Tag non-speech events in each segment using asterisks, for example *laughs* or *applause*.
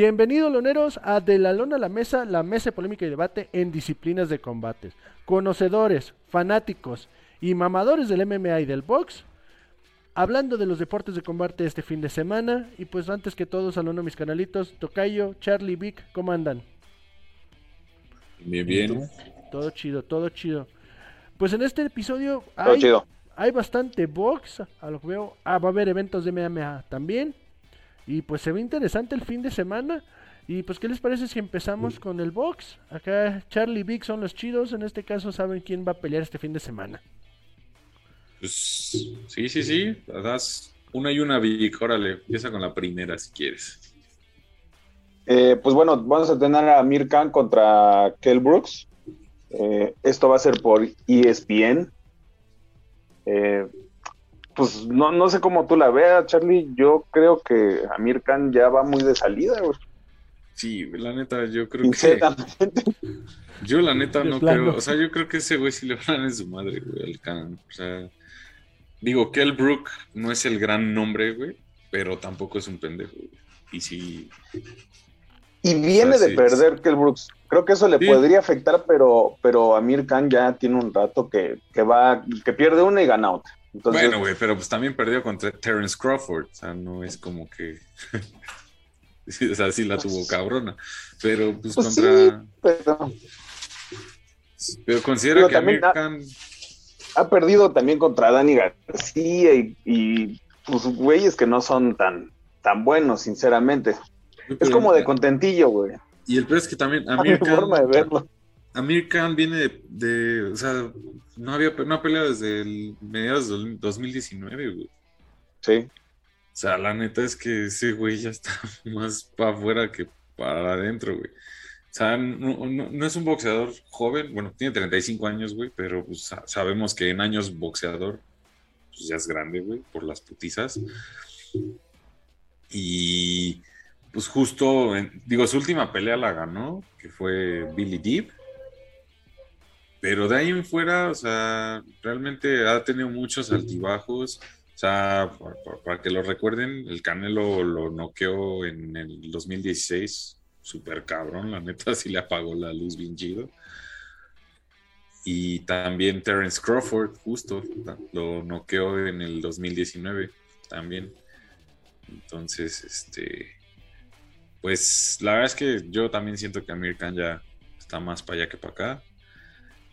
Bienvenidos, loneros, a De la Lona a la Mesa, la mesa de polémica y debate en disciplinas de combates. Conocedores, fanáticos y mamadores del MMA y del box, hablando de los deportes de combate este fin de semana. Y pues antes que todo, saludo a mis canalitos, Tocayo, Charlie, Vic, ¿cómo andan? Bien, bien. Todo chido, todo chido. Pues en este episodio Todo hay, chido. hay bastante box, a lo que veo. Ah, va a haber eventos de MMA también. Y pues se ve interesante el fin de semana. Y pues, ¿qué les parece si empezamos con el box? Acá Charlie y Vic son los chidos. En este caso, saben quién va a pelear este fin de semana. Pues sí, sí, sí. Das una y una, Vic. Órale, empieza con la primera si quieres. Eh, pues bueno, vamos a tener a Amir Khan contra Kell Brooks. Eh, esto va a ser por ESPN. Eh, pues no, no sé cómo tú la veas, Charlie. Yo creo que Amir Khan ya va muy de salida, güey. Sí, la neta, yo creo que. *laughs* Yo, la neta, no creo. O sea, yo creo que ese güey sí le van en su madre, güey, al Khan. O sea, digo, Kell Brook no es el gran nombre, güey, pero tampoco es un pendejo, güey. Y sí, Y viene O sea, de sí. perder Kell Brooks. Creo que eso le Sí. podría afectar, pero, pero Amir Khan ya tiene un rato que, que va, que pierde una y gana otra. Entonces, Bueno, güey, pero pues también perdió contra Terence Crawford. O sea, no es como que. *laughs* O sea, sí la tuvo cabrona. Pero pues, pues sí, contra. pero Pero considera que también, Amir Khan. ha perdido también contra Dani García y, y pues güeyes que no son tan, tan buenos, sinceramente. Es como de contentillo, güey. Y el peor es que también *laughs* Amir Khan. forma de verlo. Amir Khan viene de, de- O sea, no había no ha peleado desde el mediados del 2019, güey. Sí. O sea, la neta es que ese güey ya está *laughs* más para afuera que para adentro, güey. O sea, no, no- no es un boxeador joven, bueno, tiene 35 años, güey, pero pues, sa- sabemos que en años boxeador pues, ya es grande, güey, por las putizas. Y pues justo, en- digo, su última pelea la ganó, que fue Billy Deep. Pero de ahí en fuera, o sea, realmente ha tenido muchos altibajos. O sea, para, que lo recuerden, el Canelo lo noqueó en el 2016, súper cabrón, la neta *laughs* sí le apagó la luz bien chido. Y también Terence Crawford, justo, lo noqueó en el 2019 también. Entonces, este, pues la verdad es que yo también siento que Amir Khan ya está más para allá que para acá.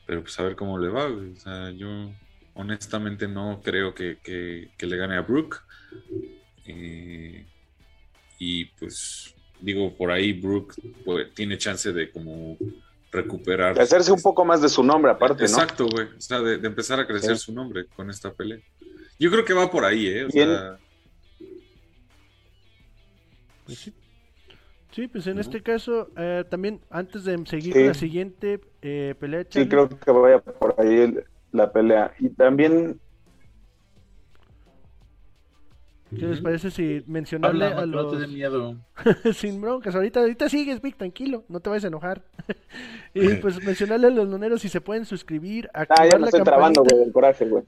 Pero pues a ver cómo le va, güey. O sea, yo honestamente no creo que, que- que le gane a Brook. Eh, y pues digo, por ahí Brook pues, tiene chance de como recuperar. De hacerse un poco más de su nombre, aparte, ¿no? Exacto, güey. O sea, de, de empezar a crecer Sí. su nombre con esta pelea. Yo creo que va por ahí, ¿eh? O sea, Pues sí. Pues en este caso, eh, también antes de seguir Sí. con la siguiente eh, pelea, Sí, creo que vaya por ahí el- la pelea. Y también, ¿qué les parece si mencionarle Habla, a no los... te dé miedo. *laughs* Sin broncas, ahorita, ahorita sigues, Vic, tranquilo, no te vayas a enojar. *laughs* y pues mencionarle a los loneros si se pueden suscribir, ah, activar ya me la estoy trabando, campanita, güey, del coraje, güey.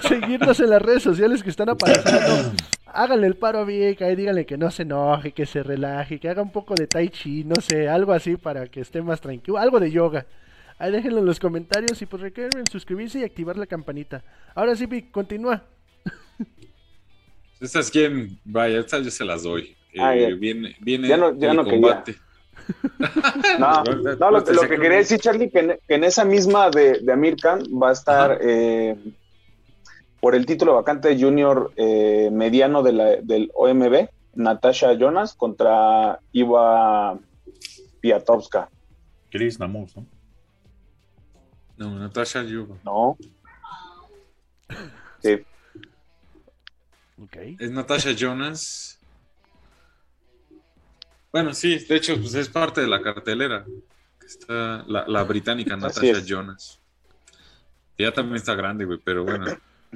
*laughs* seguirnos en las redes sociales que están apareciendo. Háganle el paro a Vic, ahí díganle que no se enoje, que se relaje, que haga un poco de tai chi, no sé, algo así para que esté más tranquilo, algo de yoga. Ahí déjenlo en los comentarios y pues recuerden suscribirse y activar la campanita. Ahora sí, Vic, continúa. Estas quién, vaya, estas yo se las doy. Eh, Ah, viene viene Ya no- ya el no combate. *laughs* No, *laughs* no lo, lo que quería decir, Charlie, que en, que en esa misma de, de Amir Khan va a estar eh, por el título vacante junior eh, mediano de la- del OMB, Natasha Jonas contra Iva Piatowska. Chris Namus, ¿no? No, Natasha Yuba. ¿No? *laughs* Sí. Es Natasha Jonas. Bueno, sí, de hecho, pues es parte de la cartelera. que Está la, la británica *laughs* Natasha. Jonas. Ya también está grande, güey, pero bueno,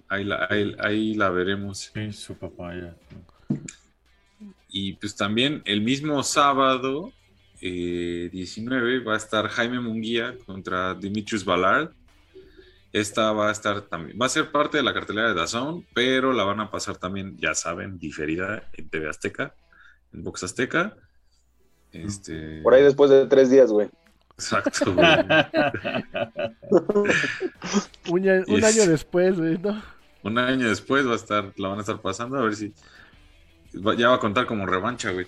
ahí la, ahí, ahí la veremos. Sí, su papá ya. Y pues también el mismo sábado, eh, 19, va a estar Jaime Munguía contra Dimitrius Ballard. Esta va a estar también, va a ser parte de la cartelera de Dazón, pero la van a pasar también, ya saben, diferida en TV Azteca. en Box Azteca. Este, Por ahí después de tres días, güey. Exacto, *laughs* güey. Un, a- un Yes. año después, güey, ¿no? Un año después va a estar, la van a estar pasando a ver si va- ya va a contar como revancha, güey.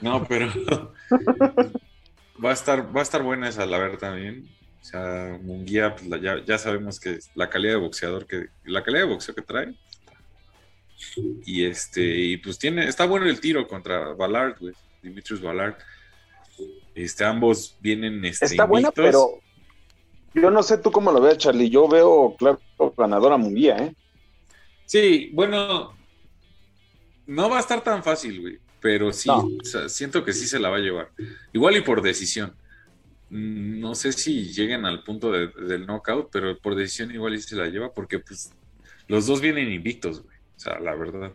No, pero *laughs* va a estar, va a estar buena esa, la verdad también. O sea, Munguía, pues, la- ya, ya sabemos que la calidad de boxeador que, la calidad de boxeo que trae. Y este, y pues tiene, está bueno el tiro contra Ballard, güey, Dimitrius Ballard. Este, ambos vienen este, Está buena, invictos. pero yo no sé tú cómo lo veas, Charlie. Yo veo, claro, ganadora Munguía, ¿eh? Sí, bueno, no va a estar tan fácil, güey, pero sí, No. o sea, siento que sí se la va a llevar. Igual y por decisión. Mm, No sé si lleguen al punto de- del knockout, pero por decisión igual se la lleva porque pues los dos vienen invictos, güey. O sea, la verdad.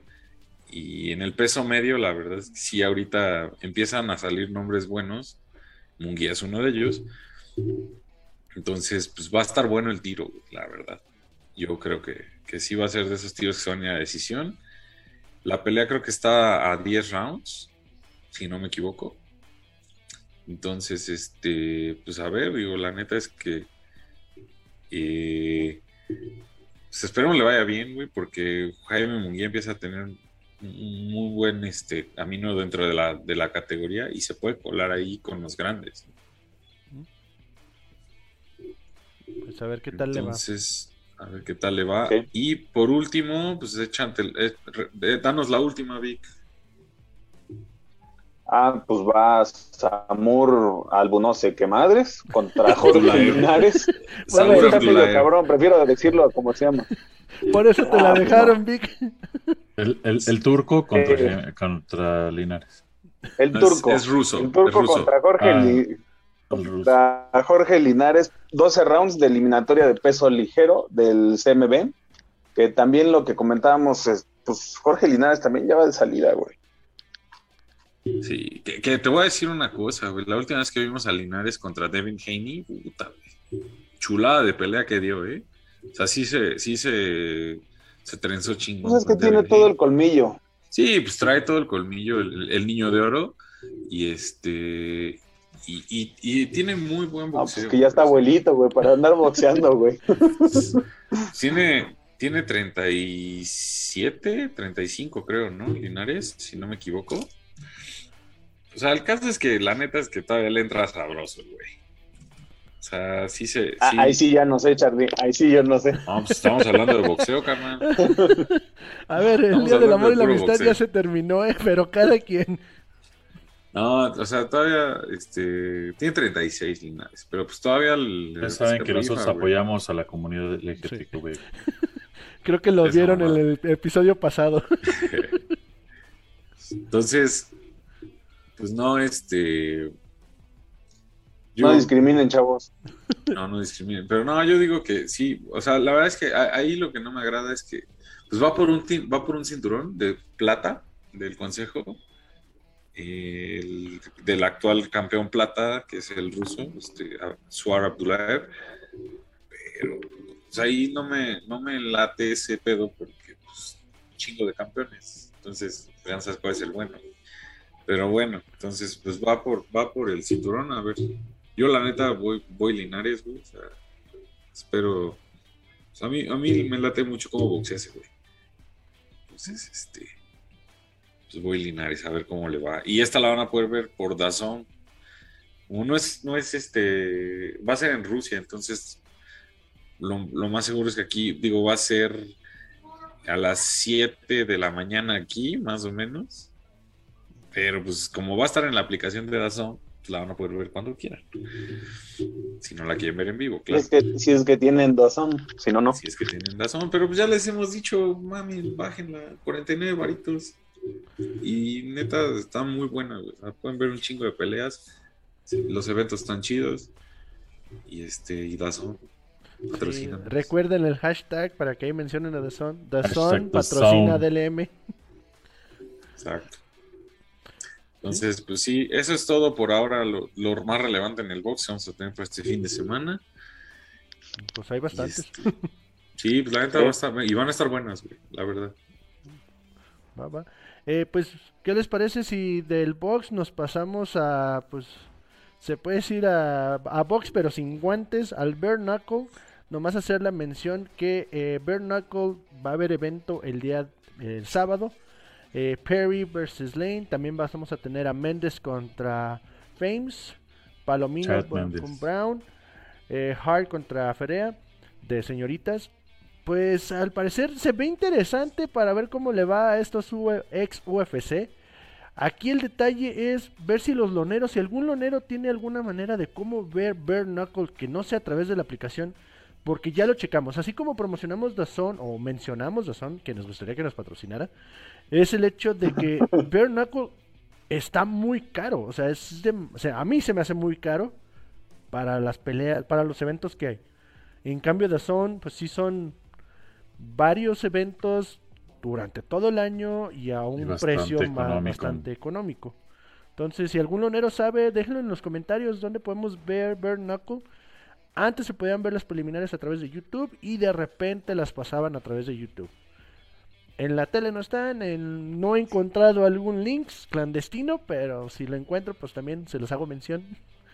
Y en el peso medio, la verdad es que sí, ahorita empiezan a salir nombres buenos. Munguía es uno de ellos. Entonces, pues va a estar bueno el tiro, la verdad. Yo creo que, que sí va a ser de esos tiros que son a decisión. La pelea creo que está a 10 rounds, si no me equivoco. Entonces, este, pues a ver, digo, la neta es que eh, pues esperemos le vaya bien, güey, porque Jaime Munguía empieza a tener un muy buen este, camino dentro de la, de la categoría y se puede colar ahí con los grandes. Pues a ver qué tal le va. Entonces, a ver qué tal le va. Y por último, pues échate, eh, eh, danos la última, Vic. Ah, pues va Samur Albu no sé qué madres contra *laughs* Jorge. Linares. *laughs* Samur Bueno, está medio cabrón, prefiero decirlo como se llama. Por eso te la Ah, dejaron, Vic. El, el- el turco contra, Eh. contra Linares. El turco. es ruso, El turco ruso. contra Jorge, Ah. Li- contra Jorge Linares. 12 rounds de eliminatoria de peso ligero del CMB. Que también lo que comentábamos es, pues Jorge Linares también ya va de salida, güey. Sí, que, que te voy a decir una cosa, güey. La última vez que vimos a Linares contra Devin Haney, puta, güey. Chulada de pelea que dio, ¿eh? O sea, sí se, sí se, se trenzó chingón. Pues es que tiene Devin todo Haney. el colmillo. Sí, pues trae todo el colmillo, el, el niño de oro. Y este. Y, y- y tiene muy buen Ah, pues boxeo. que ya está abuelito, güey, para andar boxeando, güey. *laughs* Tiene, tiene 37, 35 creo, ¿no? Linares, si no me equivoco. O sea, el caso es que la neta es que todavía le entra sabroso, güey. O sea, sí se... Ah, sí- Ahí sí ya no sé, Charlie. Ahí sí yo no sé. No, pues estamos hablando de boxeo, carnal. *laughs* A ver, el Estamos Día del Amor y la Amistad boxeo. ya se terminó, ¿eh? Pero cada quien. No, o sea, todavía, este, tiene 36 Linares, pero pues todavía... le- Ya saben que nosotros güey. apoyamos a la comunidad LGBTQ. *laughs* Creo que lo vieron en el episodio pasado. *laughs* Entonces, pues no, este... yo- No discriminen, chavos. No, no discriminen. Pero no, yo digo que sí. O sea, la verdad es que ahí lo que no me agrada es que pues va por un va por un cinturón de plata del consejo. el- del actual campeón plata, que es el ruso, este, Suar Abdulaev. Pero pues, ahí no me, no me late ese pedo porque pues, un chingo de campeones. Entonces, sabes cuál es el bueno. Pero bueno, entonces pues va por, va por el cinturón, a ver. Yo la neta voy, voy Linares, güey. O sea, espero. o a, mí, a mí me late mucho cómo boxea ese güey. Entonces, este. Pues voy Linares a ver cómo le va. Y esta la van a poder ver por Dazón. Como no es, no es este. Va a ser en Rusia, entonces. Lo, lo más seguro es que aquí, digo, va a ser a las 7 de la mañana aquí, más o menos. Pero pues como va a estar en la aplicación de Dazón, pues, la van a poder ver cuando quieran. Si no la quieren ver en vivo, claro. es que, si es que tienen dozón, si no, no. Si es que tienen Dazón, pero pues ya les hemos dicho, mami, bájenla, 49 varitos. Y neta, está muy buena, güey. Pueden ver un chingo de peleas. Los eventos están chidos. Y este, y Dazón. Sí, patrocínanos. recuerden el hashtag para que ahí mencionen a Dazón. Dazón Hashtag patrocina DAZN. DLM. Exacto. Entonces, pues sí, eso es todo por ahora, lo, lo más relevante en el box que vamos a tener para este fin de semana. Pues hay bastantes. este, sí, pues la neta Sí. va a estar, y van a estar buenas, güey, la verdad. Va, va. Eh, pues, ¿qué les parece si del box nos pasamos a, pues, se puede decir a, a box pero sin guantes, al Bare Knuckle? Nomás hacer la mención que eh, Bare Knuckle va a haber evento el día, el sábado. Eh, Perry versus Lane. También vamos a tener a Mendes contra Fames. Palomino con Brown. eh, Hart contra Ferea de señoritas. Pues al parecer se ve interesante para ver cómo le va a estos ex UFC. Aquí el detalle es ver si los loneros, si algún lonero tiene alguna manera de cómo ver Bare Knuckle que no sea a través de la aplicación, porque ya lo checamos. Así como promocionamos Dazón o mencionamos Dazón, que nos gustaría que nos patrocinara, es el hecho de que *laughs* Bare Knuckle está muy caro. O sea, es de- o sea, a mí se me hace muy caro para las peleas, para los eventos que hay. En cambio, Dazón, pues sí son varios eventos durante todo el año y a un precio bastante económico. Entonces, si algún lonero sabe, déjenlo en los comentarios donde podemos ver Bare Knuckle. Antes se podían ver las preliminares a través de YouTube y de repente las pasaban a través de YouTube. En la tele no están, en- no he encontrado algún link clandestino, pero si lo encuentro, pues también se los hago mención.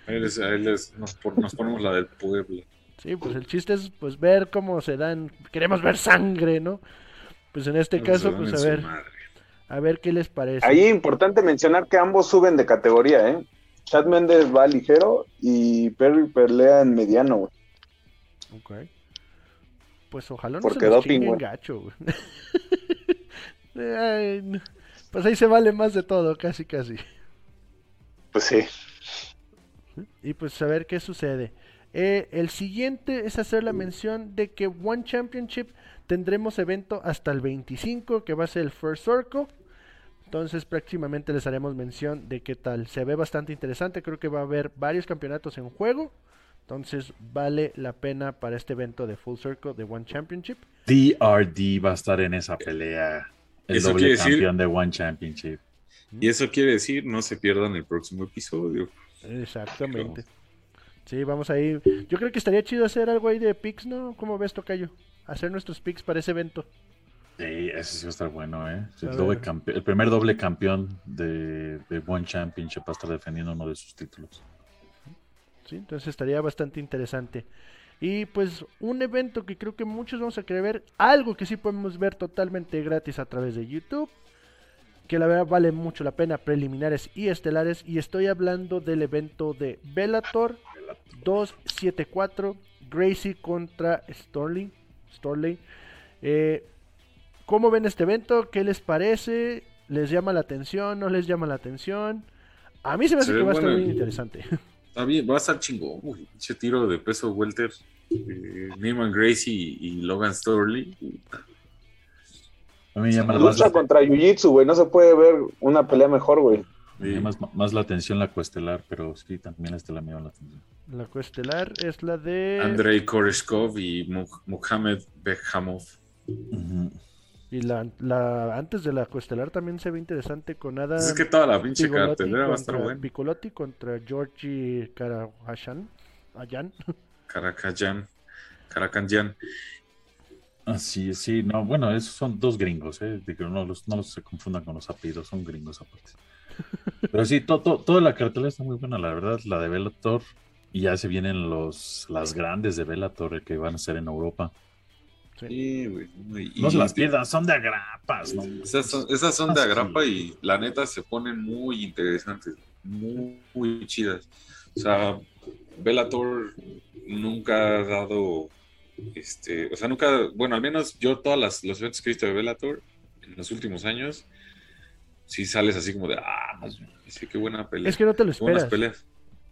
Ahí, les- ahí les- nos, pon- nos ponemos la del pueblo. Sí, pues el chiste es pues ver cómo se dan, queremos ver sangre, ¿no? Pues en este caso, pues a ver, madre. a ver qué les parece. Ahí es importante mencionar que ambos suben de categoría, ¿eh? Chad Méndez va ligero y Perry pelea en mediano, güey. Ok. Pues ojalá no Porque se doping, güey. gacho, güey. *laughs* Ay, no. Pues ahí se vale más de todo, casi casi. Pues sí. Y pues a ver qué sucede. Eh, el siguiente es hacer la mención de que One Championship tendremos evento hasta el 25, que va a ser el First Circle. Entonces próximamente les haremos mención de qué tal. Se ve bastante interesante, creo que va a haber varios campeonatos en juego. Entonces vale la pena para este evento de Full Circle de One Championship. DRD va a estar en esa pelea. El Eso doble quiere decir- campeón de One Championship. Y eso quiere decir, no se pierdan el próximo episodio. Exactamente. Sí, vamos a ir. Yo creo que estaría chido hacer algo ahí de picks, ¿no? ¿Cómo ves, Tocayo? Hacer nuestros picks para ese evento. Sí, ese sí va a estar bueno, ¿eh? El, doble primer doble campeón de, de One Championship va a estar defendiendo uno de sus títulos. ¿sí? Entonces estaría bastante interesante. Y pues un evento que creo que muchos vamos a querer ver, algo que sí podemos ver totalmente gratis a través de YouTube, que la verdad vale mucho la pena, preliminares y estelares, y estoy hablando del evento de Bellator 274, Gracie contra Storling. Storley. Eh, ¿Cómo ven este evento? ¿Qué les parece? ¿Les llama la atención? ¿No les llama la atención? A mí se me hace Se que va a estar muy interesante. *laughs* Está bien, va a estar chingón, güey. Ese tiro de peso welter. Eh, Neyman Gracie y, y Logan Storley. A mí me llama, Lucha la, contra Jiu-Jitsu, güey. No se puede ver una pelea mejor, güey. me llama más, más la atención la cuestelar, pero sí, también este la me llama la atención. La coestelar es la de. Andrei Koreshkov y Mu- Muhammad Bekhamov. Ujú. Y la, la antes de la coestelar también se ve interesante con Adam Pues es que toda la pinche cartelera va a estar contra, buena. Piccolotti contra Georgi Karahashan. Ayan. *laughs* Caracayán. Caracanyan. Así es, sí, no, bueno, esos son dos gringos, ¿eh? Que no los, no los se confundan con los apellidos, son gringos aparte. *laughs* Pero sí, to- to- toda la cartelera está muy buena, la verdad, la de Bellator, y ya se vienen los, las grandes de Bellator que van a ser en Europa. Sí, güey. Y- No se las pierdan, son de agrapas, ¿no? Esas son, esas son de agrapa y la neta se ponen muy interesantes, muy, muy chidas. O sea, Bellator nunca ha dado, este, o sea, nunca, bueno, al menos yo todas las, los eventos que he visto de Bellator en los últimos años, sí sales así como de, ah, sí, qué buena pelea. Es que no te lo Qué buenas esperas. peleas.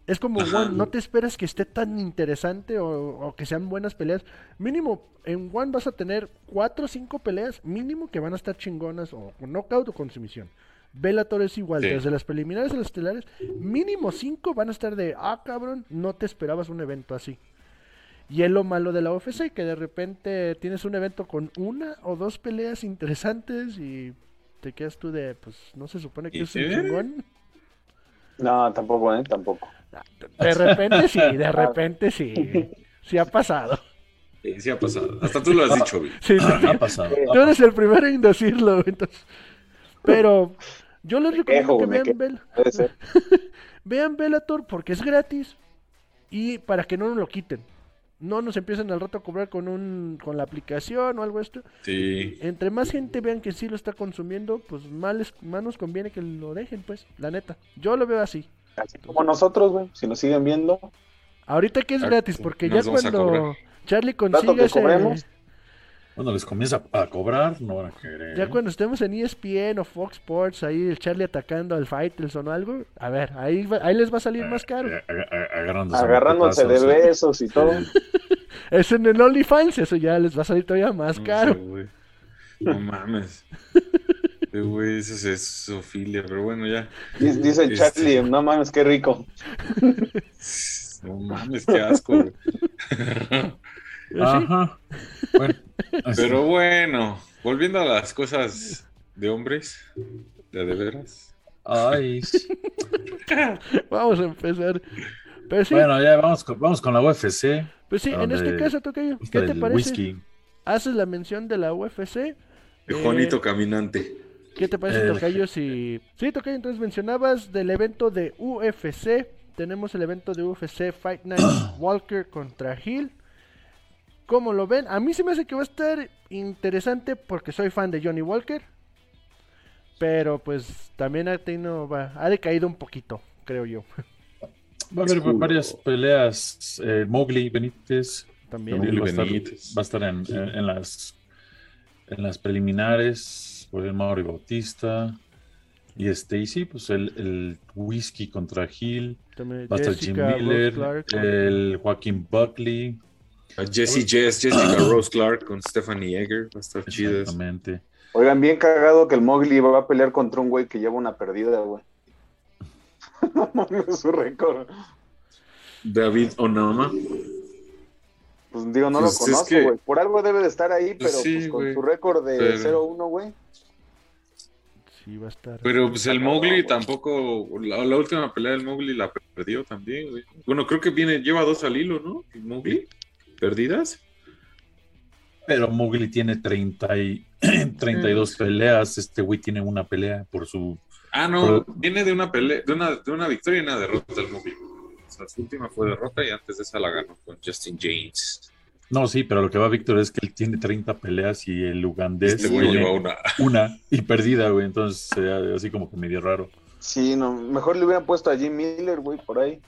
Es como Ajá. One, no te esperas que esté tan interesante o, o que sean buenas peleas. Mínimo, en One vas a tener cuatro o cinco peleas, mínimo que van a estar chingonas o con knockout o con sumisión. Bellator es igual, Sí. desde las preliminares a las estelares, mínimo cinco van a estar de, ah cabrón, no te esperabas un evento así. Y es lo malo de la UFC, que de repente tienes un evento con una o dos peleas interesantes y te quedas tú de, pues no se supone que ¿Y es un chingón. No, tampoco, ¿eh? Tampoco. De repente sí, de *laughs* repente sí. Sí ha pasado. Sí, sí ha pasado. Hasta tú lo has dicho, güey. Sí, sí, Ha pasado. Tú eres el primero en decirlo. Entonces, Pero yo les recomiendo quejo, que vean ser. *laughs* Vean Bellator porque es gratis y para que no nos lo quiten. No nos empiecen al rato a cobrar con un con la aplicación o algo esto. Sí. Entre más gente vean que sí lo está consumiendo, pues más, les- más nos conviene que lo dejen, pues, la neta. Yo lo veo así. Así como nosotros, güey. Si nos siguen viendo, Ahorita que es Exacto. gratis, porque ya cuando. Charlie consiga que ese, cobremos. Cuando les comienza a cobrar, no van a querer. ya ¿eh? cuando estemos en ESPN o Fox Sports, ahí el Charlie atacando al Faitelson o algo, a ver, ahí, va- ahí les va a salir más caro. Eh, ag- ag- agarrándose, agarrándose de ¿eh? besos y todo. *laughs* Es en el OnlyFans, eso ya les va a salir todavía más No caro. sé. No mames. *laughs* Eh, Güey, eso es- zoofilia, pero bueno, ya. Dice dice el Este. Charlie, no mames, qué rico. *laughs* No mames, qué asco, güey. Ajá. Bueno. Pero bueno, volviendo a las cosas de hombres, de de veras. Ay. *laughs* Vamos a empezar. Pero sí, Bueno, ya vamos con, vamos con la UFC. pues sí, en este caso, Tocayo, ¿qué te parece? whisky. Haces la mención de la UFC. Eh, Juanito Caminante. ¿Qué te parece, El- Tocayo? Si... Sí, Tocayo, entonces mencionabas del evento de UFC. Tenemos el evento de UFC Fight Night *clears throat* Walker contra Hill. ¿Cómo lo ven? A mí se me hace que va a estar interesante porque soy fan de Johnny Walker. Pero pues también ha, tenido, va- ha decaído un poquito, creo yo. Va a haber Escudo. varias peleas. Eh, Mowgli Benítez También. Mowgli va a estar, Benítez. va a estar en, en- en las, en las preliminares. Por el Mauri Bautista. Y este, y sí, pues el, el whisky contra Hill. también Va a estar Jim Jessica Rose Miller. El Joaquín Buckley. A Jessie Jess, Jessica *clears throat* Rose Clark con Stephanie Egger. Va a estar chido. Exactamente. Oigan, bien cagado que el Mowgli va a pelear contra un güey que lleva una perdida, güey. *laughs* No mames, su récord. David Onama. Pues digo, no Pues lo conozco, que- güey. Por algo debe de estar ahí, Pues pero sí, pues, con su récord de Pero- 0-1, güey. Sí, va a estar. Pero pues el Mowgli tampoco. La, la última pelea del Mowgli la perdió también, güey. Bueno, creo que viene, lleva dos al hilo, ¿no? El Mowgli. ¿Perdidas? Pero Mowgli tiene 30 y, *clears throat* 32 peleas. Este güey tiene una pelea por su. Ah, no, viene de una pelea, de una, de una victoria y una derrota el Mowgli. O sea, su última fue derrota y antes de esa la ganó con Justin James. No, sí, pero lo que va Víctor es que él tiene 30 peleas y el ugandés Este güey lleva una. *laughs* una y perdida, güey. Entonces, eh, así como que medio raro. Sí, no, mejor le hubieran puesto a Jim Miller, güey, por ahí.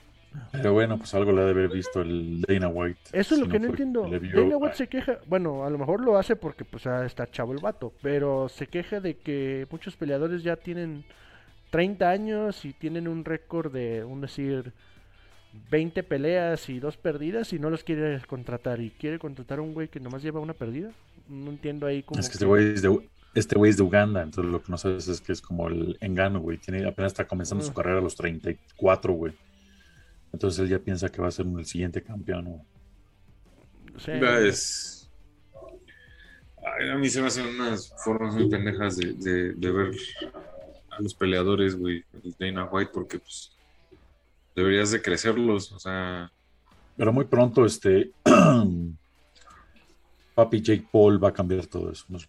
Pero bueno, pues algo le ha de haber visto el Dana White. Eso es lo que no entiendo. vio- Dana White se queja, bueno, a lo mejor lo hace porque pues está chavo el vato, pero se queja de que muchos peleadores ya tienen 30 años y tienen un récord de, un decir, 20 peleas y dos perdidas y no los quiere contratar y quiere contratar a un güey que nomás lleva una perdida. No entiendo ahí cómo. Es que este güey es de, este güey es de Uganda, entonces lo que no sabes es que es como el engano, güey. Tiene, apenas está comenzando su Ah. carrera a los 34, güey. Entonces él ya piensa que va a ser el siguiente campeón, güey. Sí. Es... Ay, a mí se me hacen unas formas muy pendejas de, de, de ver a los peleadores, güey, Dana White, porque pues deberías de crecerlos, o sea, Pero muy pronto, este. *clears throat* Papi Jake Paul va a cambiar todo eso. no se.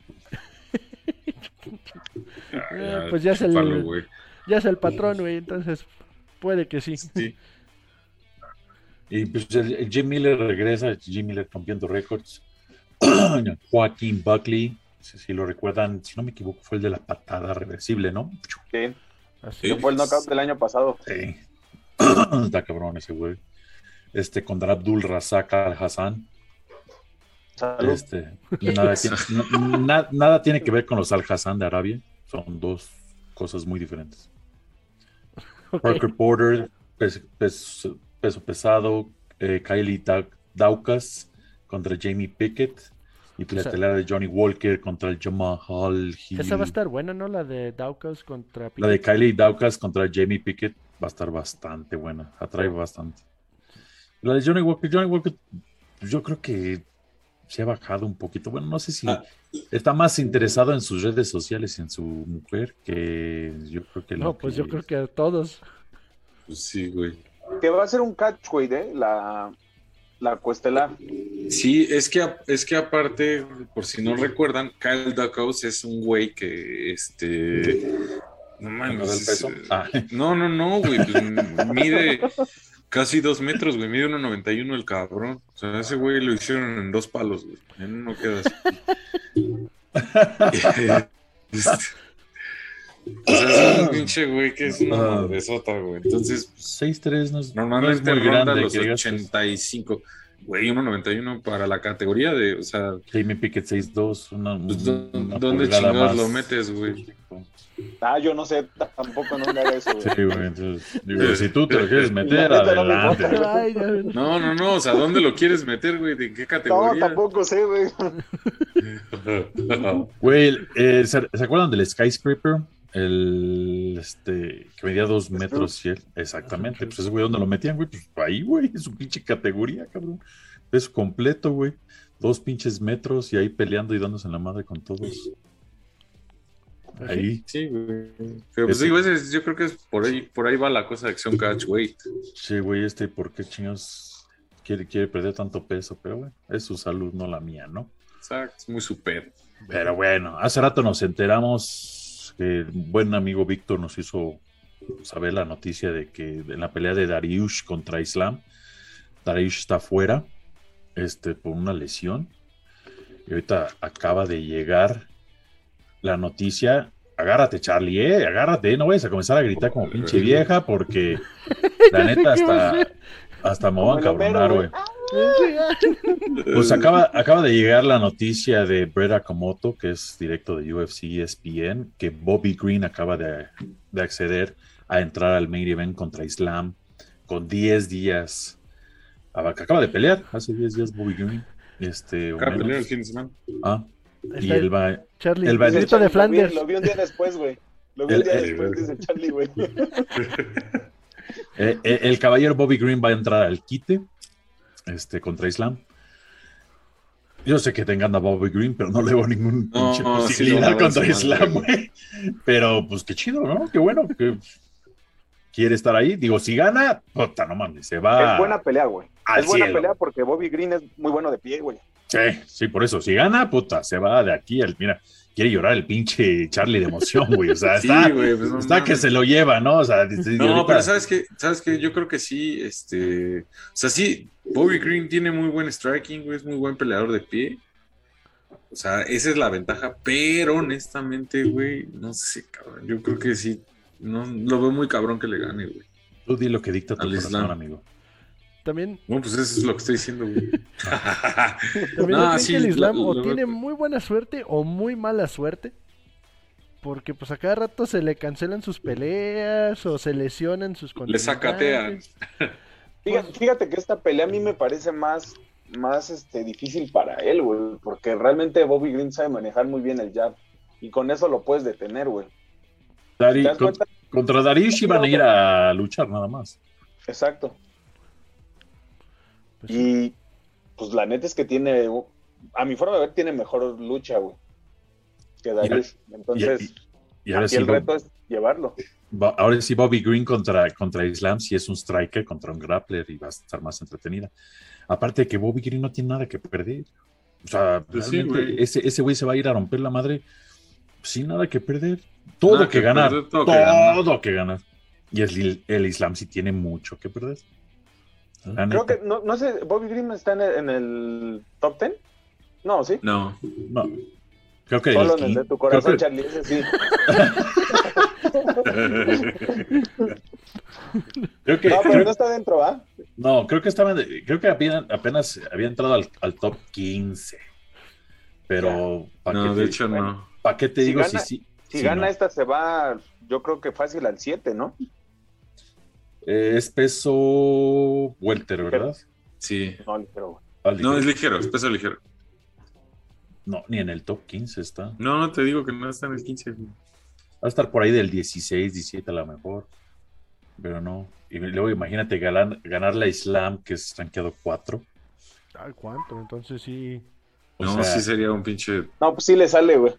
Eh, pues ya es el-. Ya es el patrón, güey, entonces puede que sí. Sí. *laughs* Y pues el, el Jim Miller regresa, Jim Miller rompiendo récords. *clears throat* Joaquín Buckley, si, si lo recuerdan, si no me equivoco, fue el de la patada reversible, ¿no? Sí, Así Sí. es. fue el knockout del año pasado. Sí. *clears throat* Está cabrón ese güey. Este contra Abdul Razak Al Hassan. Salud. Este, nada, tiene, na- na- nada tiene que ver con los Al Hassan de Arabia. Son dos cosas muy diferentes. Ok. Parker Porter, pes- pes- peso pesado, eh, Kylie Dau- Daukas contra Jamie Pickett y la Esa- telera de Johnny Walker contra el Jamal Hill. Esa va a estar buena, ¿no? La de Daukas contra La de. Kylie Daukas contra Jamie Pickett va a estar bastante buena, atrae bastante. La de Johnny Walker, Johnny Walker, yo creo que se ha bajado un poquito. Bueno, no sé si Ah. está más interesado en sus redes sociales y en su mujer que yo creo que No, pues yo creo que a todos. Pues sí, güey. Que va a ser un catchweight, ¿eh? La, la cuestelar. Sí, es que, es que aparte, por si no recuerdan, Kyle Duckhouse es un güey que, este... No mames. del peso? es- Ah. No, no, no, güey. pues, mide casi dos metros, güey. Mide 1.91 el cabrón. O sea, ese güey lo hicieron en dos palos, güey. En uno queda así. *laughs* Este, o sea, es un pinche güey que es una Ah. madresota, güey. Entonces, pues, 6'3 no es, no es Normalmente muy ronda grande. los que digas, 85. Güey, 1.91 para la categoría de, o sea, Jamie Pickett 6'2. Una, pues, una ¿dó- ¿dónde chingados lo metes, güey? Ah, yo no sé, tampoco no me haga eso, güey. Sí, güey. Entonces, digo, si tú te lo *laughs* quieres meter, no adelante. No, no, no, o sea, ¿dónde lo quieres meter, güey? ¿De qué No, categoría? tampoco sé, güey. *laughs* Güey, eh, ¿se, se acuerdan del Skyscraper? El este que medía dos metros y él, exactamente. Pues ese güey, ¿dónde lo metían, güey? Pues ahí, güey, es su pinche categoría, cabrón. Es completo, güey. Dos pinches metros y ahí peleando y dándose en la madre con todos. Ahí, Sí, güey. Pero pues Ese- digo, ese- yo creo que es por ahí, por ahí va la cosa de acción catch weight. sí, güey, este, ¿por qué chingados quiere, quiere perder tanto peso? Pero, güey, es su salud, no la mía, ¿no? Exacto, es muy super. Pero bueno, hace rato nos enteramos que un buen amigo Víctor nos hizo saber la noticia de que en la pelea de Dariush contra Islam, Dariush está fuera este, por una lesión. Y ahorita acaba de llegar la noticia. Agárrate, Charlie, eh, agárrate, no vayas a comenzar a gritar como pinche vieja, porque la neta hasta, *laughs* hasta me voy a el Homero, encabronar, güey. *laughs* Pues acaba, acaba de llegar la noticia de Brett Akamoto, que es directo de UFC ESPN, que Bobby Green acaba de, de acceder a entrar al main event contra Islam con 10 días. Ah, que Acaba de pelear hace 10 días Bobby Green. Este, Acá menos. peleó el fin de semana. Ah, y él va. Charlie, el el grito de Charlie, lo vi- Flanders. Lo vi un día después, güey. Lo vi un El- día el- después, dice Charlie, güey. *laughs* eh, eh, el caballero Bobby Green va a entrar al quite este, contra Islam. Yo sé que tengan a Bobby Green, pero no le veo ningún No, pinche no, posibilidad contra Islam, güey. Pero pues qué chido, ¿no? Qué bueno que quiere estar ahí. Digo, si gana, puta, no mames, se va. Es buena pelea, güey. al Es buena cielo. pelea porque Bobby Green es muy bueno de pie, güey. Sí, sí, por eso. Si gana, puta, se va de aquí. al- mira, quiere llorar el pinche Charlie de emoción, güey. O sea, *laughs* Sí, está, güey, pues no está que se lo lleva, ¿no? O sea, No, ahorita- pero sabes que, sabes que yo creo que sí, este, o sea, sí, Bobby Green tiene muy buen striking, güey, es muy buen peleador de pie. O sea, esa es la ventaja, pero honestamente, güey, no sé, cabrón, yo creo que sí, no, lo veo muy cabrón que le gane, güey. Tú di lo que dicta tu Al corazón, Islam. amigo. También, Bueno, pues eso es lo que estoy diciendo, güey. *laughs* también No, ¿no creen sí, que el Islam lo- o lo- tiene muy buena suerte o muy mala suerte. Porque pues a cada rato se le cancelan sus peleas o se lesionan sus Le sacatean. contrincantes. *laughs* Fíjate, fíjate que esta pelea a mí me parece más, más este, difícil para él, güey. Porque realmente Bobby Green sabe manejar muy bien el jab. Y con eso lo puedes detener, güey. Dari- ¿Te das con- cuenta? contra Darius iban a ir a luchar nada más. Exacto. Pues. Y pues la neta es que tiene, a mi forma de ver, tiene mejor lucha, güey. Que Darius. Entonces, Y ahora aquí sí, el reto es llevarlo. Ahora sí Bobby Green contra, contra Islam sí es un striker contra un grappler y va a estar más entretenida. Aparte de que Bobby Green no tiene nada que perder. O sea, Pues sí, güey. ese, ese güey se va a ir a romper la madre sin nada que perder. Todo que, que ganar. perder, todo, todo que ganar. que ganar. Y el, el Islam sí tiene mucho que perder. La Creo neta. que, no, no sé, Bobby Green está en el, en el top 10. No, sí. No, No. Creo que Solo el en el de quin- tu corazón, que- Charlie, ese sí. *laughs* creo que- No, pero creo- no está dentro, ¿ah? No, creo que estaban, creo que apenas había entrado al, al top 15. Pero, ¿para no, qué, de te- hecho no. pa' qué te Si digo gana- si sí? Si si gana no? esta se va, yo creo que fácil al 7, ¿no? Eh, es peso welter, ¿verdad? Sí. No, ligero, güey. Ah, No, es ligero, es peso ligero. No, ni en el top 15 está. No, no te digo que no está en el 15. güey. Va a estar por ahí del 16, 17 a lo mejor. Pero no. Y luego imagínate ganar, ganar la Islam, que es rankeado 4. Ay, ¿cuánto? Entonces sí. O No, sea, sí sería un pinche. No, pues sí le sale, güey.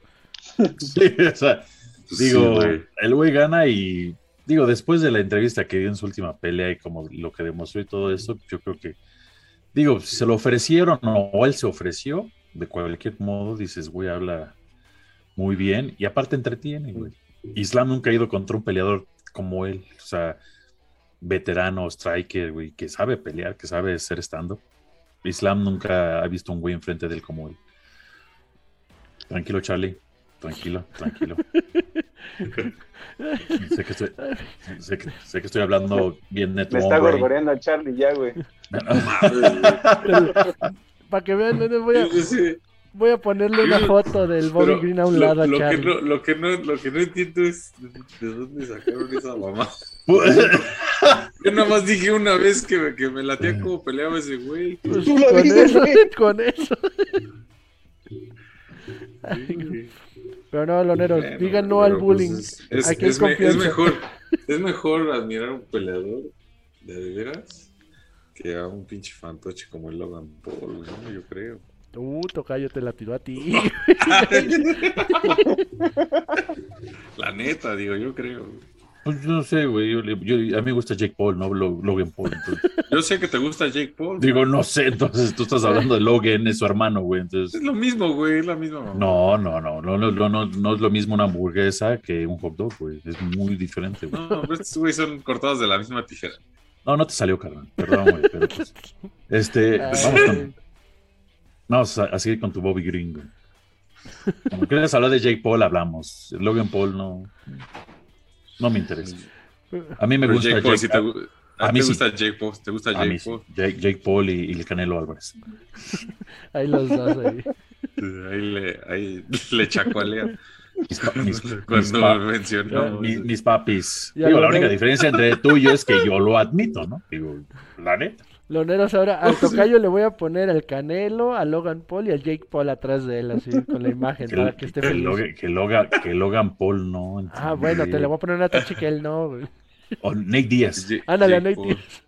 *laughs* sí, o sea, pues, Digo, sí, güey. el güey gana y digo, después de la entrevista que dio en su última pelea y como lo que demostró y todo eso, yo creo que Digo, si se lo ofrecieron o él se ofreció, de cualquier modo, dices, güey, habla muy bien y aparte entretiene, güey. Islam nunca ha ido contra un peleador como él, o sea, veterano, striker, güey, que sabe pelear, que sabe ser stand-up. Islam nunca ha visto un güey enfrente de él como él. Tranquilo, Charlie. Tranquilo, tranquilo. *laughs* sé, que estoy, sé, que, sé que estoy hablando bien neto. Me está hombre. gorgoreando a Charlie ya, güey. Para que vean, nene, voy a, voy a ponerle una foto del Bobby pero Green a un lo- lado a que no, lo, que no, lo que no entiendo es de dónde sacaron esa mamá. *laughs* Yo nada más dije una vez que, me- que me latía como peleaba ese güey. Pues, Tú lo con dices, eso, güey. con eso. *laughs* Pero no, Loneros, Bueno, digan no al pues, bullying. es, es- Aquí es me- es confianza. mejor, *laughs* es mejor admirar a un peleador de, de veras que a un pinche fantoche como el Logan Paul, ¿no? Yo creo. Uh, tocayo te la tiró a ti. *laughs* *laughs* La neta, digo, yo creo. Pues yo no sé, güey. Yo, le- yo- a mí me gusta Jake Paul, no Lo- Logan Paul. entonces- *laughs* Yo sé que te gusta Jake Paul. digo, no sé, entonces tú estás hablando de Logan, es su hermano, güey. Entonces, es lo mismo, güey, es la misma no, no, no, no, no, no, no, es lo mismo una hamburguesa que un hot dog, güey. Es muy diferente, güey. No, pero estos güey son cortados de la misma tijera. No, no te salió, carnal. Perdón, güey. Pero pues, este, vamos con, vamos a, a seguir con tu Bobby güey. Cuando quieras hablar de Jake Paul, hablamos. Logan Paul no, no me interesa. A mí me Pero gusta Jake Paul, Jake, si te, a a mí te sí. gusta Jake Paul, ¿te gusta a mí Jake sí. Paul? Jake, Jake Paul y, y el Canelo Álvarez. Ahí los dos ahí. Ahí le, ahí le chacualea Mis, pa- mis- mis cuando pa- mencionó. mis- mis papis. Ya Digo, la única diferencia entre tú y yo es que yo lo admito, ¿no? Digo, la neta. Loneros, ahora al *laughs* tocayo le voy a poner al Canelo, a Logan Paul y al Jake Paul atrás de él, así, con la imagen, Que, para que esté que feliz. Logan, que Logan- que Logan Paul no. Ah, bueno, te le voy a poner una tacha que él no, güey. *laughs* O Nate Díaz. Jake- Ándale, a Nate Paul. Diaz.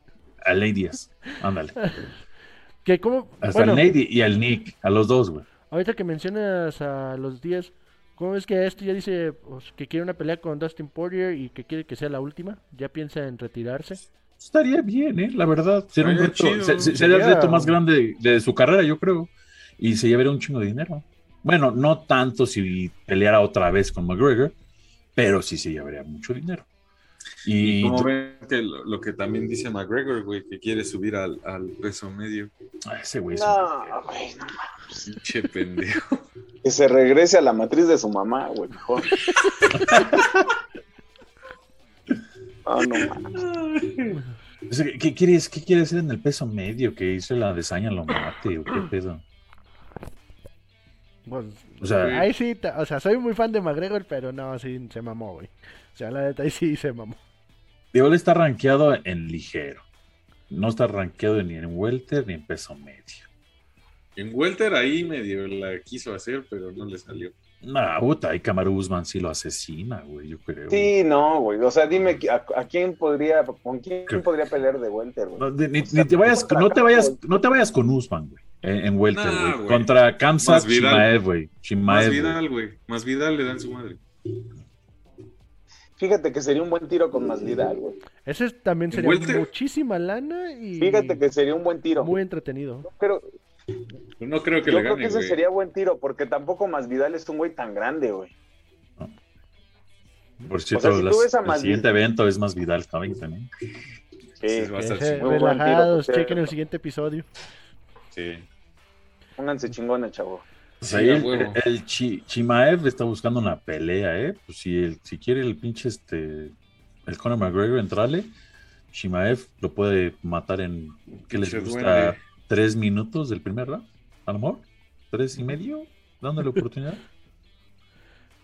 A Nate Díaz. Ándale. *laughs* Que como, Hasta bueno, al Nate y al Nick. A los dos, güey. ahorita que mencionas a los días, ¿cómo es que este ya dice pues, que quiere una pelea con Dustin Poirier y que quiere que sea la última? ¿Ya piensa en retirarse? Estaría bien, ¿eh? La verdad. Sería, un reto, chido. se- se- sería el reto más grande de, de su carrera, yo creo. Y se llevaría un chingo de dinero. Bueno, no tanto si peleara otra vez con McGregor, pero sí se llevaría mucho dinero. Y, Y como ven que lo, lo que también dice McGregor, güey, que quiere subir al, al peso medio. Ah, ese güey es un- No, güey, no. Pinche pendejo. *laughs* Que se regrese a la matriz de su mamá, güey, mejor. *laughs* Ah, no, mames. ¿Qué quieres, ¿Qué quiere hacer en el peso medio? Que hizo la desaña lo mate o qué pedo. Pues, O sea, ahí sí, o sea, soy muy fan de McGregor, pero no, sí se mamó, güey. O sea, la neta, ahí sí se mamó. Diego él está rankeado en ligero. No está rankeado ni en welter ni en peso medio. En Welter ahí medio la quiso hacer, pero no le salió. Nah, puta, y Kamaru Usman sí lo asesina, güey, yo creo. Sí, no, güey. O sea, dime a, a quién podría, con quién podría pelear de Welter, güey. No, de- ni, O sea, ni te vayas, no te vayas, no te vayas con Usman, güey. En, en welter, Nah, güey. Contra Kamsat Más Vidal. Shimaev, güey. Más Shimaev. Vidal, güey. Más Vidal le dan su madre. Fíjate que sería un buen tiro con Masvidal, güey. Ese también ¿En sería welter? muchísima lana y Fíjate que sería un buen tiro. muy entretenido. Creo, No creo que yo le creo que gane, ese güey. sería buen tiro, porque tampoco Masvidal es un güey tan grande, güey. Por cierto, O sea, si las- ves a el Masvidal- siguiente evento es más Vidal también. también. Sí. Sí, va a. Muy tiro, relajados, cierto. chequen el siguiente episodio. Sí. Pónganse chingones, chavo. Pues Sí, el, el Chi- Chimaev está buscando una pelea, ¿eh? Pues si, el- si quiere el pinche este. El Conor McGregor entrarle, Chimaev lo puede matar en. ¿Qué les gusta? duende. ¿Tres minutos del primer round? ¿A lo mejor? ¿Tres y medio? Dándole *laughs* oportunidad.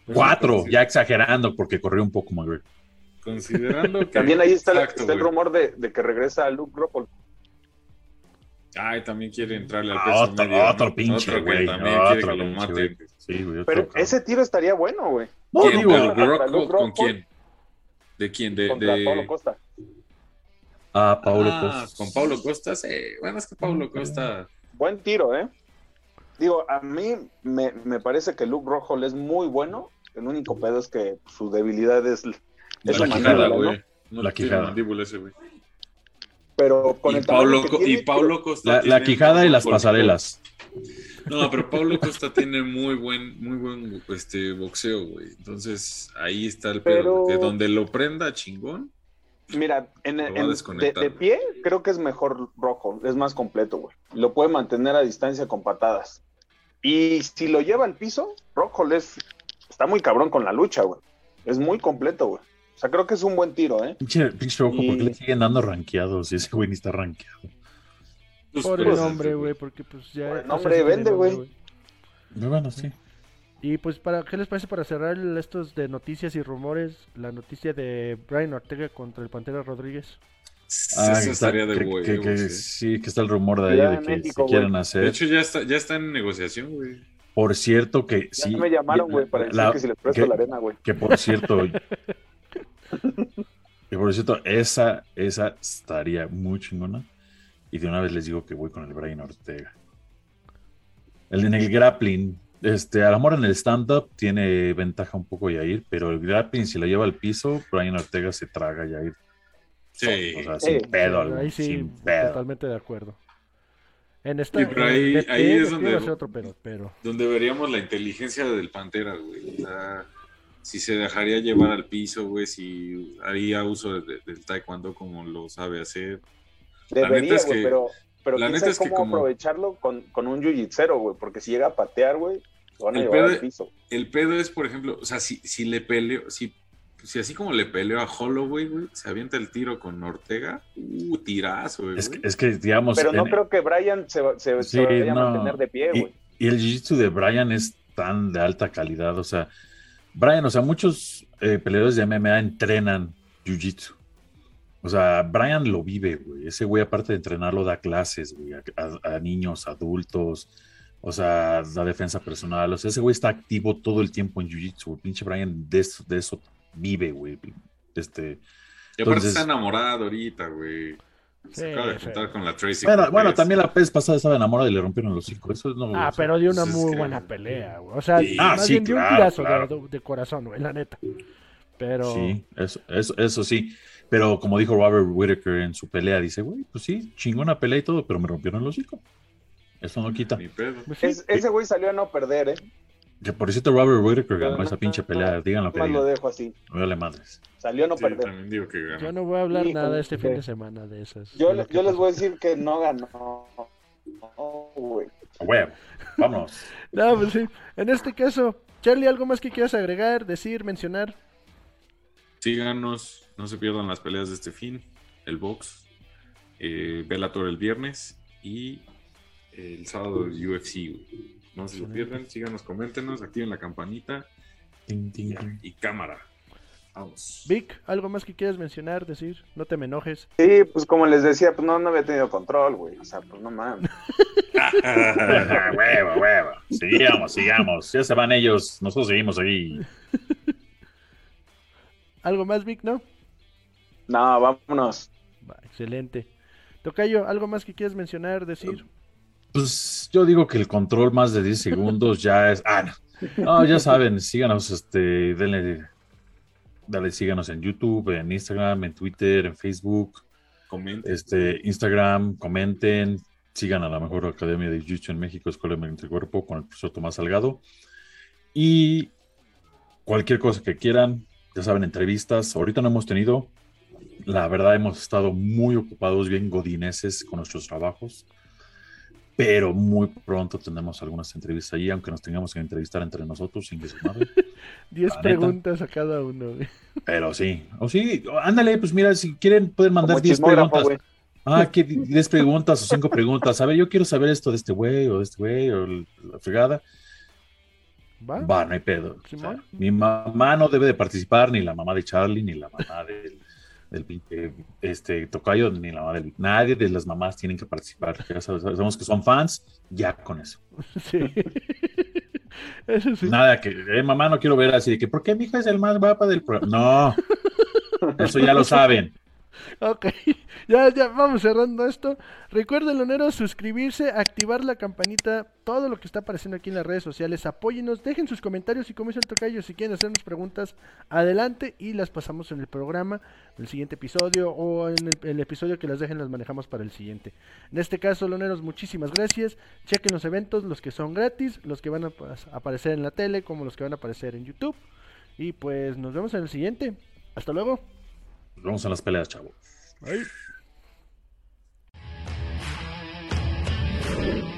Pues, Cuatro, consi- ya exagerando porque corrió un poco McGregor. Considerando que. También ahí está, Exacto, está el rumor de, de que regresa Luke Rockhold. Ay, también quiere entrarle al Ah, peso otro- medio. ¿no? otro pinche, güey, también otro quiere que lo pinche, maten. güey. Sí, güey. otro Pero cabrón. ese tiro estaría bueno, güey. No, ¿Quién? digo, ¿Con Rockhold? ¿Con quién? ¿De quién? De, Contra de... Pablo Costa. ah, Paulo Ah, Costa. Con Paulo Costa, sí. Bueno, es que Paulo Costa. Buen tiro, ¿eh? Digo, a mí me, me parece que Luke Rockhold es muy bueno. El único pedo es que su debilidad es, es la quijada, mandíbula, ¿no? güey. No La quijada. mandíbula ese, güey. pero con y el que tiene, y Paulo Costa. La, quijada y las pasarelas. No, pero Pablo *laughs* Costa tiene muy buen, muy buen este, boxeo, güey. Entonces ahí está el pedo. Pero- Que donde lo prenda chingón. Mira, en, en- de, de pie creo que es mejor Rojo, es más completo, güey. Lo puede mantener a distancia con patadas. Y si lo lleva al piso, Rojo es, está muy cabrón con la lucha, güey. Es muy completo, güey. O sea, creo que es un buen tiro, ¿eh? Pinche, pinche ojo, ¿por qué Y- le siguen dando rankeados? Si ese güey ni está rankeado. Pues, Por el pues, nombre, güey, porque pues ya... Por el nombre vende, güey. Bueno, sí. Y pues, para ¿qué les parece para cerrar el- estos de noticias y rumores? La noticia de Brian Ortega contra el Pantera Rodríguez. Ah, Eso que está- estaría de que- huevos, que- que. Sí, que está el rumor de ahí de que México, se quieren De hacer. hecho, ya está, ya está en negociación, güey. Por cierto que Ya sí. me llamaron, güey, para decir la- que si les presto que- la arena, güey. Que por cierto. *laughs* que por cierto, esa, esa estaría muy chingona. Y de una vez les digo que voy con el Brian Ortega. El en el grappling. Este, a lo mejor en el stand-up tiene ventaja un poco Yair, pero el grappling, si lo lleva al piso, Brian Ortega se traga a Yair. Sí. O sea, Sí, sin pedo, Ahí sí, sin pedo. totalmente de acuerdo. En esta, Sí, pero ahí- pie, ahí es donde- otro pedo, pero... Donde veríamos la inteligencia del Pantera, güey. O sea, si se dejaría llevar al piso, güey, si haría uso de- del taekwondo como lo sabe hacer. La neta Debería, es güey, que- pero, pero la neta es que cómo como- aprovecharlo con, con un jiu-jitsu, güey, porque si llega a patear, güey, lo van a El llevar pedo al es- piso. El pedo es, por ejemplo, o sea, si, si le peleo, si, si así como le peleó a Holloway, güey, se avienta el tiro con Ortega, uh, tirazo, güey. Es que, es que, digamos. Pero no en- creo que Brian se, se, vaya no. a mantener de pie, y, güey. y el jiu-jitsu de Brian es tan de alta calidad. O sea, Brian, o sea, muchos eh, peleadores de MMA entrenan jiu-jitsu. O sea, Brian lo vive, güey. Ese güey, aparte de entrenarlo, da clases, güey, a, a- a niños, adultos. O sea, da defensa personal. O sea, ese güey está activo todo el tiempo en jiu-jitsu. Pinche Brian de eso, de eso vive, güey. Este, y aparte entonces- está enamorado ahorita, güey. Se Sí, acaba de juntar con la Tracy. bueno, bueno, también la vez pasada estaba enamorada y le rompieron los hocico. Eso no. Ah, o sea, pero dio una muy que- buena pelea, güey. O sea, Sí. más Ah, sí, bien dio un tirazo de- claro. de, de corazón, güey, la neta. Pero... Sí, eso, eso, eso sí. Pero como dijo Robert Whitaker en su pelea, dice, güey, pues sí, chingona pelea y todo, pero me rompieron el hocico. Eso no quita. Ni pedo. pues. Es- ese güey salió a no perder, ¿eh? Que por cierto, Robert Whitaker ganó esa pinche pelea. Digan lo que Más lo digan. dejo así. No vale madres. Salió no Sí, perder. también digo que ganó. Yo no voy a hablar nada este fin de semana de esas. Yo, de les voy a decir que no ganó. No, güey. Huevo. Vámonos. *laughs* No, pues sí. En este caso, Charlie, ¿algo más que quieras agregar, decir, mencionar? Síganos, no se pierdan las peleas de este fin, el box, eh, Bellator el viernes y el sábado el UFC. güey. No se lo pierdan, síganos, coméntenos, activen la campanita Ting, ting, y, ting. y cámara. Vamos. Vic, ¿algo más que quieras mencionar, decir? No te me enojes. Sí, pues como les decía, pues no, no había tenido control, güey. O sea, pues no mames. *laughs* *laughs* Huevo, huevo. Sigamos, sigamos. Ya se van ellos. Nosotros seguimos aquí. *laughs* ¿Algo más, Vic, no? No, vámonos. Va, excelente. Tocayo, ¿algo más que quieras mencionar, decir? Pues yo digo que el control más de 10 segundos ya es. Ah, no. No, ya saben, síganos, este, denle, dale, síganos en YouTube, en Instagram, en Twitter, en Facebook, Comenten. este, Instagram, comenten, sigan a la mejor academia de Jiu-Jitsu en México, Escuela de Mente Cuerpo, con el profesor Tomás Salgado. Y cualquier cosa que quieran, ya saben, entrevistas. Ahorita no hemos tenido, la verdad, hemos estado muy ocupados, bien godineses con nuestros trabajos. Pero muy pronto tendremos algunas entrevistas allí, aunque nos tengamos que entrevistar entre nosotros, sin que se madre. *laughs* Diez la neta. preguntas a cada uno. güey. Pero sí, o sí, ándale, pues mira, si quieren, pueden mandar Como 10 chismógrafo, preguntas. güey. Ah, que 10 preguntas o 5 preguntas. A ver, yo quiero saber esto de este güey o de este güey o la fregada. ¿Va? Va, no hay pedo. O sea, Simón. mi mamá no debe de participar, ni la mamá de Charlie, ni la mamá del, del pinche, este, Tocayo, ni la del... Nadie de las mamás tienen que participar. Ya sabes, sabemos que son fans, ya con eso. *laughs* Sí. Eso sí. Nada que, eh, mamá, no quiero ver así de que, ¿por qué mi hija es el más guapa del programa? No, *laughs* eso ya lo saben. Ok. Ya, ya, vamos cerrando esto. Recuerden, Loneros, suscribirse, activar la campanita, todo lo que está apareciendo aquí en las redes sociales. Apóyenos, dejen sus comentarios y como dice el tocayo, si quieren hacernos preguntas, adelante y las pasamos en el programa, en el siguiente episodio o en el, el episodio que las dejen, las manejamos para el siguiente. En este caso, Loneros, muchísimas gracias. Chequen los eventos, los que son gratis, los que van a aparecer en la tele, como los que van a aparecer en YouTube. Y pues nos vemos en el siguiente. Hasta luego. Nos vemos en las peleas, chavo. Bye. you